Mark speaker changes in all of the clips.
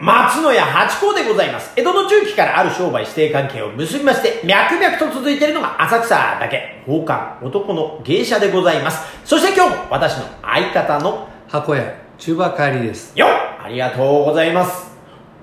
Speaker 1: 松野屋八甲でございます。江戸の中期からある商売指定関係を結びまして、脈々と続いているのが浅草だけ、宝冠男の芸者でございます。そして今日も私の相方の
Speaker 2: 箱屋中馬帰りです
Speaker 1: よありがとうございます。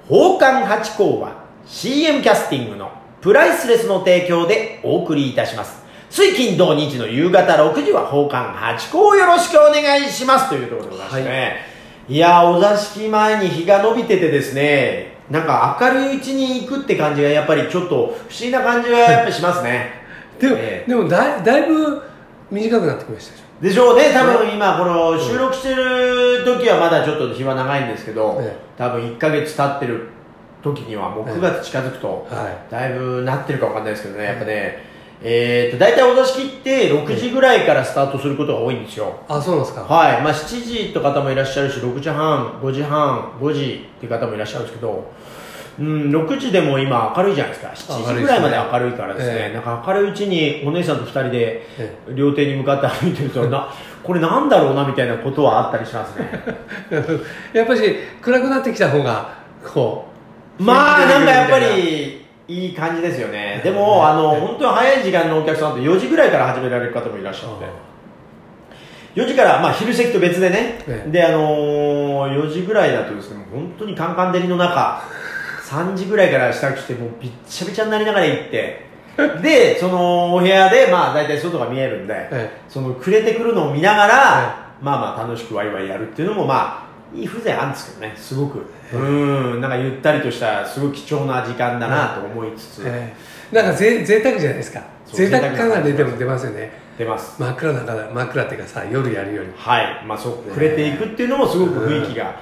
Speaker 1: 宝冠八甲は CM キャスティングのプライスレスの提供でお送りいたします。水金土日の夕方6時は宝冠八甲をよろしくお願いしますというところでございましてね。い、やー、お座敷前に日が伸びててですね、なんか明るいうちに行くって感じがやっぱりちょっと不思議な感じがやっぱりしますね。
Speaker 2: でも,、
Speaker 1: ええ。
Speaker 2: でもだいだいぶ短くなってきましたでしょ
Speaker 1: うね、多分今、この収録してる時はまだちょっと日は長いんですけど、
Speaker 2: ええ。
Speaker 1: 多分1ヶ月経ってる時にはもう
Speaker 2: ええ。
Speaker 1: 9月近づくと、
Speaker 2: はい。
Speaker 1: だいぶなってるか分かんないですけどね、やっぱね、えー、と大体お座敷って6時ぐらいからスタートすることが多いんですよ。
Speaker 2: あそうなんですか。
Speaker 1: はい、まあ7時って方もいらっしゃるし、6時半、5時半、5時って方もいらっしゃるんですけど、うん、6時でも今明るいじゃないですか。7時ぐらいまで明るいからですね、
Speaker 2: ええ
Speaker 1: なんか明るいうちにお姉さんと2人で
Speaker 2: え
Speaker 1: 料亭に向かって歩いてると、な、これなんだろうなみたいなことはあったりしますね。
Speaker 2: やっぱり暗くなってきた方がこう
Speaker 1: まあ、なんかやっぱり、いい感じですよね。でも、あの、本当に早い時間のお客さんって4時ぐらいから始められる方もいらっしゃって。4時から、まあ、昼席と別でね、
Speaker 2: ええ。
Speaker 1: で、あのー、4時ぐらいだとですね、本当にカンカン照りの中、3時ぐらいから支度して、もうびっちゃびちゃになりながら行って、で、そのお部屋で、まあ、大体外が見えるんで、
Speaker 2: え
Speaker 1: その暮れてくるのを見ながら、まあまあ楽しくワイワイやるっていうのも、まあ、いい風情あるんですけどね、すごく。うん、なんかゆったりとした、すごい貴重な時間だなと思いつつ、
Speaker 2: ええ。なんかぜ贅沢じゃないですか。
Speaker 1: そう
Speaker 2: 贅沢感が出ても出ますよね。
Speaker 1: 出ます。
Speaker 2: 真っ暗だから真っ暗っていうかさ夜やるより。
Speaker 1: はい、まあそう、暮れていくっていうのもすごく雰囲気が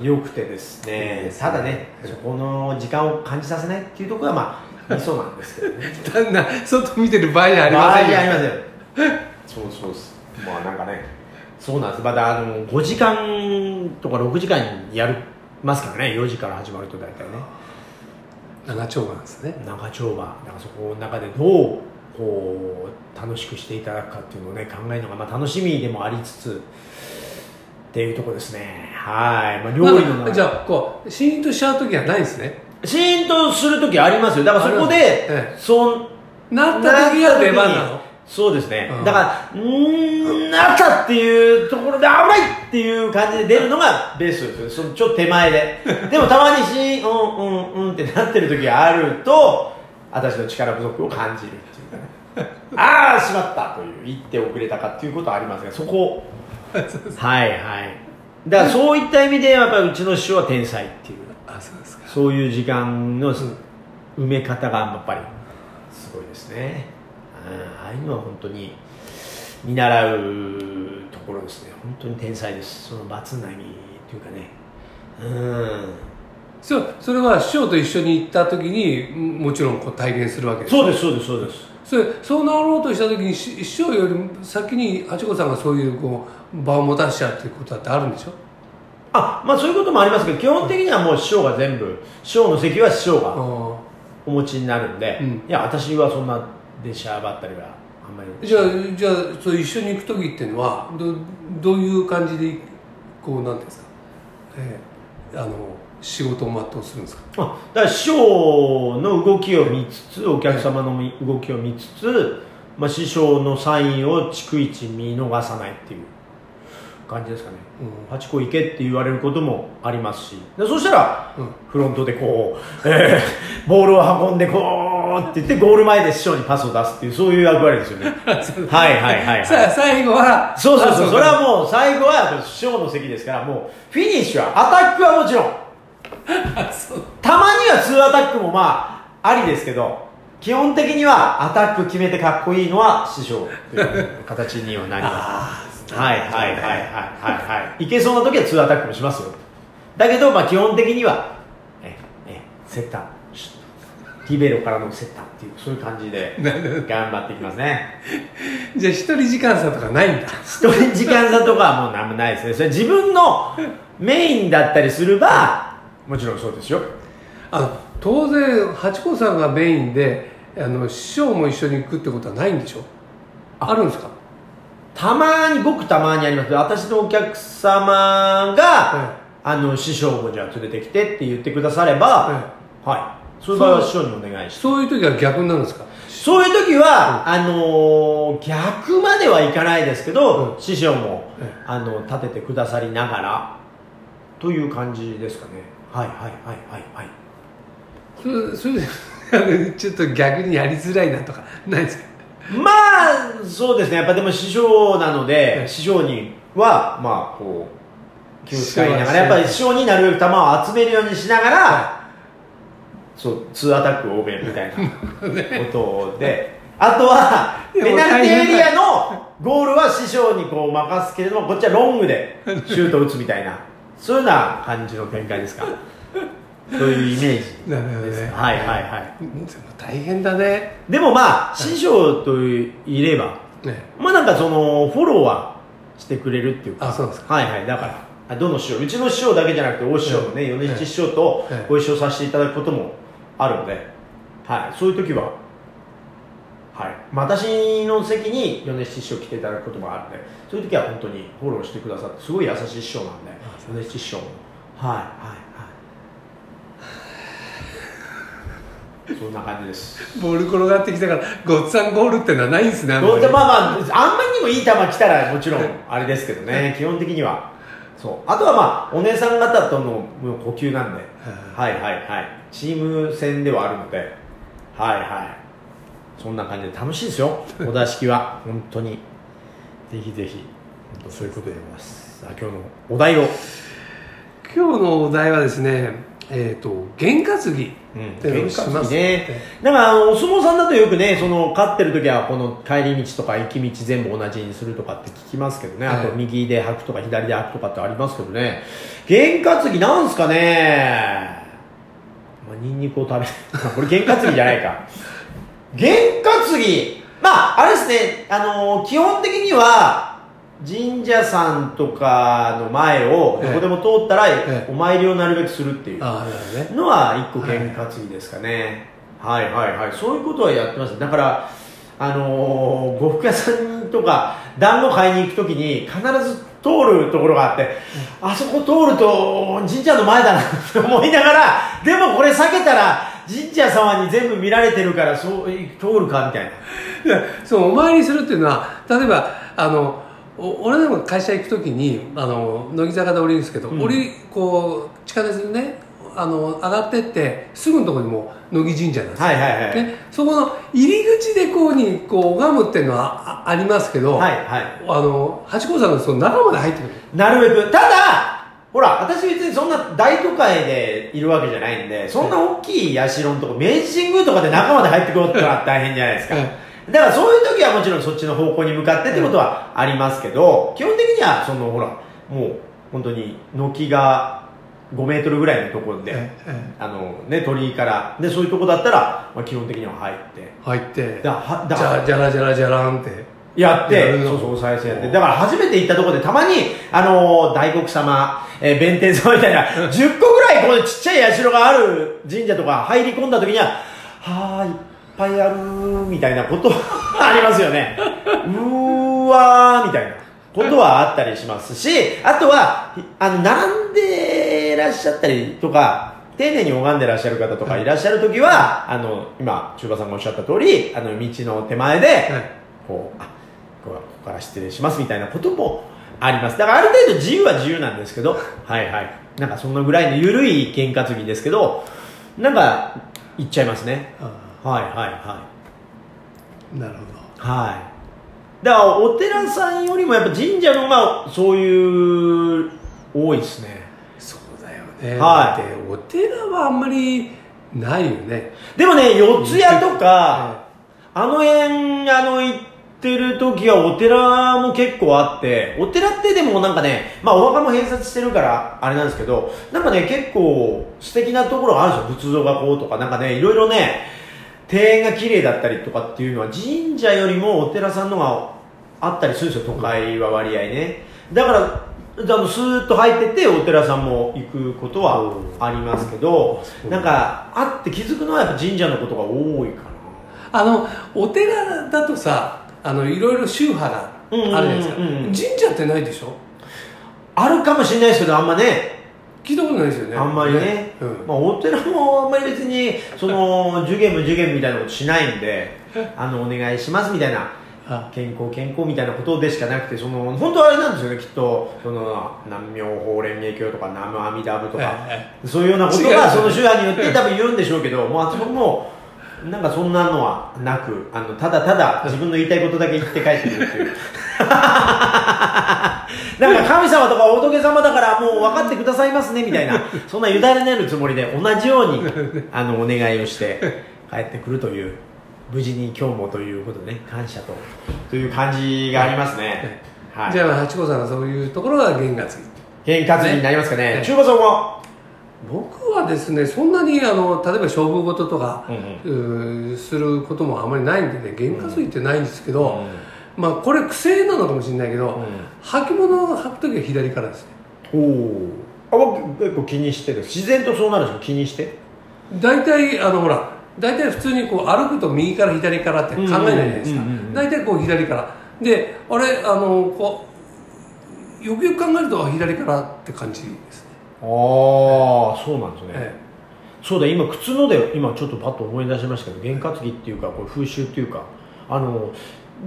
Speaker 2: うん。
Speaker 1: 良くてですね。
Speaker 2: で、すね
Speaker 1: ただね、そこの時間を感じさせないっていうところがまあ、ミソなんですけどね。
Speaker 2: だんだん外見てる場合じゃありませんよ。
Speaker 1: ありません。そうそうです。まあなんかね、そうなんです。まだあの、5時間とか6時間やるますからね、4時から始まると大体ね。
Speaker 2: 長丁場なんですね
Speaker 1: 長丁場、だからそこの中でどう、こう、楽しくしていただくかっていうのをね、考えるのが、まあ楽しみでもありつつ、っていうところですね。はい。まあ料理の中
Speaker 2: なんかじゃあこうシーンとしちゃう時はないんですね
Speaker 1: シーンとするときありますよ。だからそこで、
Speaker 2: ええ
Speaker 1: そう、
Speaker 2: なった時が出番なの
Speaker 1: そうですね。
Speaker 2: うん
Speaker 1: だから、うーん、なったっていうところで危ないっていう感じで出るのがベストですよ。そのちょっと手前で。でもたまにシーン、うん、うん、うんってなってる時があると、私の力不足を感じるっていう。ああ、しまったという、言って遅れたかっていうことはありますが、そこ、はいはい。だからそういった意味で、やっぱりうちの師匠は天才っていう。
Speaker 2: あそうですか
Speaker 1: そういう時間の埋め方がやっぱりすごいですね。うんああいうのは本当に見習うところですね。本当に天才です。そのバツナギというかね。うん。
Speaker 2: そうそれは師匠と一緒に行った時にんもちろんこう体現するわけです
Speaker 1: そうです、そうです、そうです。
Speaker 2: それそうなろうとした時にし師匠よりも先に八子さんがそういうこう場を持たせちゃうっていうことだってあるんでしょ？
Speaker 1: あ、まあそういうこともありますけど、基本的にはもう師匠が全部、師匠の席は師匠が
Speaker 2: あ
Speaker 1: お持ちになるんで、
Speaker 2: うん
Speaker 1: いや、私はそんな電車ばったりはあんまり。
Speaker 2: じゃあじゃあそう一緒に行く時っていうのはどどういう感じでこうなんていうんですか、ええあの仕事を全うするんですか？
Speaker 1: あだから師匠の動きを見つつお客様のみ動きを見つつ、まあ、師匠のサインを逐一見逃さないっていう感じですかね、
Speaker 2: う
Speaker 1: 八個行けって言われることもありますし。でそしたら、
Speaker 2: うん。
Speaker 1: フロントでこう、えーボールを運んでこうって言ってゴール前で師匠にパスを出すっていうそういう役割ですよね。はいはいはい、はい、
Speaker 2: さあ最後は
Speaker 1: そうそうそう、
Speaker 2: あ
Speaker 1: それはもう最後は師匠の席ですから、もうフィニッシュは、アタックはもちろん、たまには2アタックもまあ、ありですけど、基本的にはアタック決めてかっこいいのは師匠という形にはなりま
Speaker 2: あ
Speaker 1: す。はいはいはいはいはいはい。いけそうな時は2アタックもしますよ。だけど、まあ基本的には、え、え、セッター、シュッリベロからのセッターっていう、そういう感じで頑張っていきますね。
Speaker 2: じゃあ一人時間差とかないんだ
Speaker 1: 一人時間差とかはもう何もないですね。それ自分のメインだったりすれば、もちろんそうですよ。
Speaker 2: あの当然八子さんがメインであの師匠も一緒に行くってことはないんでしょ？あるんですか？
Speaker 1: たまに、ごくたまにあります。私のお客様が、あの師匠もじゃあ連れてきてって言ってくだされば、はい。そうい。う場合は師匠にお願いして
Speaker 2: そういう時は逆になるんですか？
Speaker 1: そういう時は、あのー逆まではいかないですけど、
Speaker 2: うん。
Speaker 1: 師匠も、
Speaker 2: え
Speaker 1: あの立ててくださりながらという感じですかね。はいはいはいはいはい。
Speaker 2: それそれ ちょっと逆にやりづらいなとかないですか？
Speaker 1: まあそうですね。やっぱでも師匠なので、
Speaker 2: ええ。
Speaker 1: 師匠にはまあこう気を使いながらやっぱり師匠になるべく球を集めるようにしながら、そうツーアタック多めみたいな ことで。あとはペナルティーエリアのゴールは師匠にこう任すけれどもこっちはロングでシュートを打つみたいなそういうような感じの展開ですか？そういうイメージ
Speaker 2: なるほどね。
Speaker 1: はいはいはい。
Speaker 2: でも大変だね。
Speaker 1: でもまあ師匠といれば
Speaker 2: ね。
Speaker 1: まあなんかそのフォローはしてくれるっていうか。
Speaker 2: あそうですか。
Speaker 1: はいはいだからあどの師匠うちの師匠だけじゃなくて大師匠のね
Speaker 2: ええ
Speaker 1: 米七師匠と
Speaker 2: ええ
Speaker 1: ご一緒させていただくこともあるので、はい、そういう時は、はい、まあ私の席に米七師匠来ていただくこともあるのでそういう時は本当にフォローしてくださってすごい優しい師匠なんで
Speaker 2: あ
Speaker 1: 米七師匠も。はいはいはいそんな感じです。
Speaker 2: ボール転がってきたからごっつぁんゴールってのはないんですねあんまり。
Speaker 1: どうせまあまああんまりにもいい球来たらもちろんあれですけどね基本的には。そう。あとはまあお姉さん方との呼吸なんで。はい。はいはいチーム戦ではあるので。はいはい。そんな感じで楽しいですよ。お座敷は。本当に。ぜひぜひ本当そういうことでございます。さあ今日のお題を。
Speaker 2: 今日のお題はですねえっ、と験担ぎっていうのをします
Speaker 1: ね。だからあのお相撲さんだとよくねその勝ってる時はこの帰り道とか行き道全部同じにするとかって聞きますけどね、あと
Speaker 2: はい
Speaker 1: 右で履くとか左で履くとかってありますけどね。験担ぎなんすかね。まあニンニクを食べ これ験担ぎじゃないか。験担ぎ。まああれですね。あの基本的には神社さんとかの前をどこでも通ったら
Speaker 2: ええ。
Speaker 1: お参りをなるべくするっていうのは一個験担ぎですかね、はい、はいはい。そういうことはやってますだからあのー呉服屋さんとか団子買いに行くときに必ず通るところがあって、あそこ通ると神社の前だなって思いながらでもこれ避けたら神社様に全部見られてるからそう通るかみたいな。い
Speaker 2: やそうお参りするっていうのは例えばあのお俺でも会社行く時にあの乃木坂で降りるんですけど、
Speaker 1: うん。
Speaker 2: 降りこう地下鉄でねあの上がってってすぐのところにもう乃木神社なんですよ、
Speaker 1: はいはいはい、
Speaker 2: ね、そこの入り口でこうにこう拝むっていうのはあありますけど、
Speaker 1: はいはい。
Speaker 2: あの八甲さんのその中まで入ってくる。
Speaker 1: なるべく。ただほら私別にそんな大都会でいるわけじゃないんでそんな大きい社のとこ明治神宮とかで中まで入ってくるってのは大変じゃないですか。
Speaker 2: はい
Speaker 1: だからそういう時はもちろんそっちの方向に向かってってことはありますけど基本的にはそのほらもう本当に軒が5メートルぐらいのところで、
Speaker 2: ええ
Speaker 1: あのね鳥居からでそういうとこだったら、まあ、基本的には入って。
Speaker 2: 入って
Speaker 1: だはだ
Speaker 2: じゃじゃらじゃらじゃらんって。
Speaker 1: やってそうそうお賽銭やって。だから初めて行ったところでたまにあのー大黒様、えー弁天様みたいな10個ぐらいこのちっちゃい社がある神社とか入り込んだ時にははあい。っぱいあるみたいなこと ありますよね。うーわーみたいなことはあったりしますしあとはひあの並んでらっしゃったりとか丁寧に拝んでらっしゃる方とかい。らっしゃる時は、あの今中馬さんがおっしゃった通りあの道の手前で、
Speaker 2: はい。
Speaker 1: こうあここから失礼しますみたいなこともあります。だからある程度自由は自由なんですけど はいはい。なんかそのぐらいの緩い験担ぎですけどなんか行っちゃいますね。
Speaker 2: あ
Speaker 1: はいはいは
Speaker 2: あなるほ
Speaker 1: いはい。だからお寺さんよりもやっぱ神社の方がそういう多いですね。
Speaker 2: どそうだよね、
Speaker 1: はい。
Speaker 2: だってお寺はあんまりないよね。
Speaker 1: でもね四谷と
Speaker 2: は
Speaker 1: かあの辺あの行ってる時はお寺も結構あってお寺ってでもなんかねまあお墓も併設してるからあれなんですけどなんかね結構素敵なところがあるんですよ。仏像がこうとかなんかねいろいろね庭園が綺麗だったりとかっていうのは神社よりもお寺さんのがあったりするんですよ都会は割合ね。だからあのスーッと入ってってお寺さんも行くことはありますけど
Speaker 2: うん。
Speaker 1: なんかあって気づくのはやっぱ神社のことが多いか
Speaker 2: あのお寺だとさあのいろいろ宗派があるじゃないですか、神社ってないでしょ？
Speaker 1: なあるかもしれないですけどあんまね
Speaker 2: 聞いたことないですよね。
Speaker 1: あんまりね、
Speaker 2: うん。
Speaker 1: まあ、お寺もあんまり別にその受験無受験みたいなことしないんであのお願いしますみたいな
Speaker 2: あ。
Speaker 1: 健康健康みたいなことでしかなくてその本当はあれなんですよねきっとその南無妙法蓮華経とか南無阿弥陀仏とか、
Speaker 2: え
Speaker 1: そういうようなことがその宗派によって多分言うんでしょうけどもうあそこもなんかそんなのはなくあのただただ自分の言いたいことだけ言って帰ってくるっていう だから神様とか仏様だからもう分かってくださいますねみたいな。そんな委ねるつもりで同じようにあのお願いをして帰ってくるという無事に今日もということでね感謝とという感じがありますね、はい、
Speaker 2: じゃあ八子さんがそういうところが験担ぎ
Speaker 1: 験担ぎになりますかね。
Speaker 2: ね。
Speaker 1: 中馬さんは？
Speaker 2: 僕はですねそんなにあの例えば勝負事とか、
Speaker 1: うん
Speaker 2: うーすることもあまりないんでね験担ぎってないんですけど、まあこれ癖なのかもしれないけど、
Speaker 1: ん。
Speaker 2: 履物を履く時は左からですね。
Speaker 1: おお結構気にしてる。自然とそうなるんですか気にして？
Speaker 2: 大体あのほら大体普通にこう歩くと右から左からって考えないじゃないですか。大体こう左から。であれあのこうよくよく考えるとあ左からって感じですね、
Speaker 1: ああそうなんですね、
Speaker 2: え
Speaker 1: そうだ今靴ので今ちょっとパッと思い出しましたけど験担ぎっていうかこれ風習っていうかあの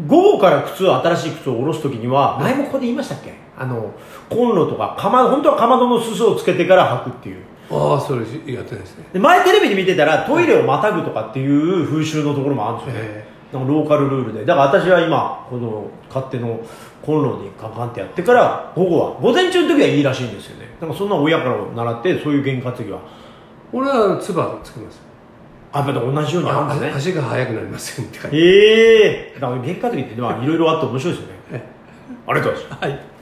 Speaker 1: 午後から靴を新しい靴を下ろす時には前もここで言いましたっけ？あのコンロとかかま本当はかまどのすすをつけてから履くっていう。
Speaker 2: えああそれやってないですね。
Speaker 1: で前テレビで見てたらトイレをまたぐとかっていう風習のところもあるんですよね、
Speaker 2: え。
Speaker 1: なんかローカルルールで。だから私は今この勝手のコンロにカンカンってやってから午後は午前中の時はいいらしいんですよね。なんかそんな親から習ってそういう験担ぎは。
Speaker 2: 俺は唾つけます
Speaker 1: あやっぱり同じようにあるんですね。
Speaker 2: あ足が速くなりますよって感じ。
Speaker 1: ええだから験担ぎっていうのはいろいろあって面白いですよね。
Speaker 2: え。
Speaker 1: ありがとうございます。
Speaker 2: はい